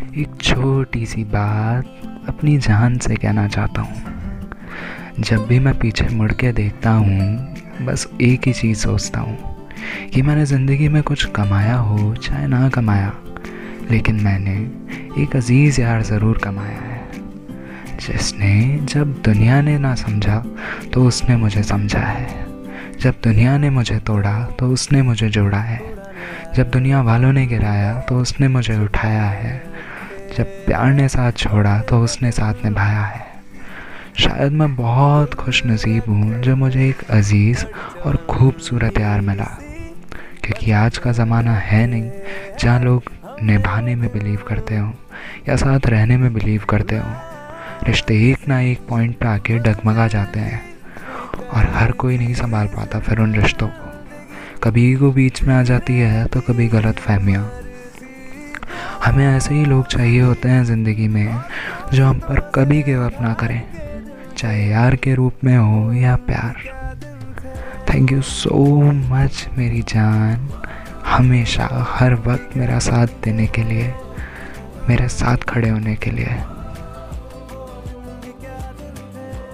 एक छोटी सी बात अपनी जान से कहना चाहता हूँ। जब भी मैं पीछे मुड़ के देखता हूँ, बस एक ही चीज़ सोचता हूँ कि मैंने ज़िंदगी में कुछ कमाया हो, चाहे ना कमाया, लेकिन मैंने एक अज़ीज़ यार ज़रूर कमाया है। जिसने, जब दुनिया ने ना समझा तो उसने मुझे समझा है। जब दुनिया ने मुझे तोड़ा तो उसने मुझे जोड़ा है। जब दुनिया वालों ने गिराया तो उसने मुझे उठाया है। जब प्यार ने साथ छोड़ा तो उसने साथ निभाया है। शायद मैं बहुत खुश नसीब हूँ जो मुझे एक अज़ीज़ और खूबसूरत यार मिला। क्योंकि आज का ज़माना है नहीं, जहाँ लोग निभाने में बिलीव करते हों या साथ रहने में बिलीव करते हों। रिश्ते एक ना एक पॉइंट पे आके डगमगा जाते हैं और हर कोई नहीं संभाल पाता फिर उन रिश्तों को। कभी ईगो बीच में आ जाती है तो कभी गलत फहमियाँ हमें ऐसे ही लोग चाहिए होते हैं ज़िंदगी में, जो हम पर कभी गिव अप ना करें। चाहे यार के रूप में हो या प्यार। थैंक यू सो मच मेरी जान। हमेशा, हर वक्त मेरा साथ देने के लिए, मेरे साथ खड़े होने के लिए।